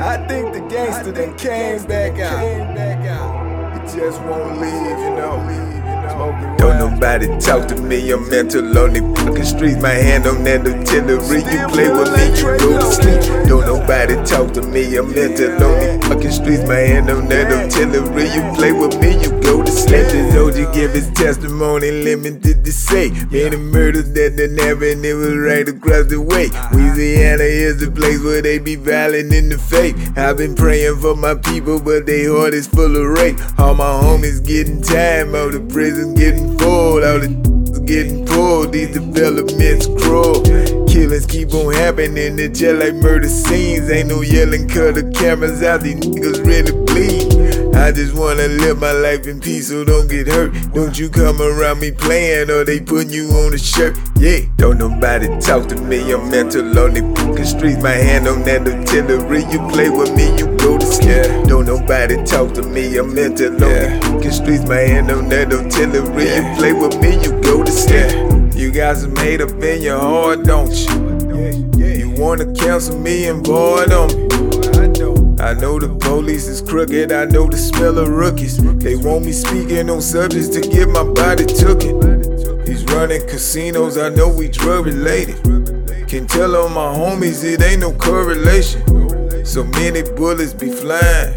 I think the gangster then came back out. He just won't leave, you know. Don't nobody talk to me, I'm mental on the fucking streets. My hand on that artillery, you play with me, you go to sleep. Don't nobody talk to me, I'm mental on the fucking streets. My hand on that artillery, you play with me, you go to sleep. This OG give his testimony, limited to say. Many murders that didn't happen, it was right across the way. Louisiana is the place where they be violent in the faith. I've been praying for my people, but they heart is full of rape. All my homies getting time out the prison, getting full. All the getting pulled, these developments cruel. Killings keep on happening, they just like murder scenes. Ain't no yelling, cut the cameras out, these niggas really. I just wanna live my life in peace, so don't get hurt. Don't you come around me playing, or they putting you on a shirt. Yeah, don't nobody talk to me. I'm mental on the fucking streets. My hand on that artillery. You play with me, you go to sleep. Don't nobody talk to me. I'm mental on the fucking streets. My hand on that artillery. You play with me, you go to sleep. You guys are made up in your heart, don't you? You wanna cancel me and void on me. I know the police is crooked, I know the smell of rookies. They want me speaking on subjects to get my body took it. He's running casinos, I know we drug related. Can tell on my homies it ain't no correlation. So many bullets be flying,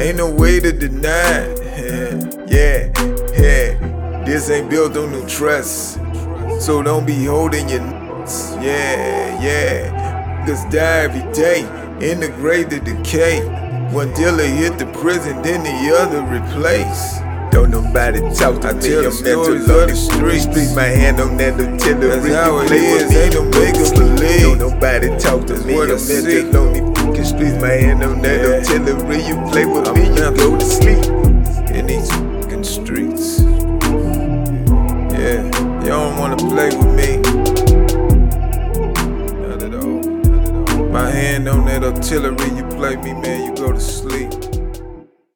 ain't no way to deny yeah, yeah, this ain't built on no trust. So don't be holding your nuts, yeah, yeah. cause die every day in the grave to decay. One dealer hit the prison, then the other replaced. Don't nobody talk to I me, I'm mental on of the streets. streets. My hand on that artillery, That's how you it is, ain't no you go make to believe. Don't nobody talk to me, I'm mental on the fucking streets. My hand on that artillery, you play with me, you go to sleep. in these fucking streets. Yeah, you don't wanna play with me. On that artillery, you play me, man, you go to sleep.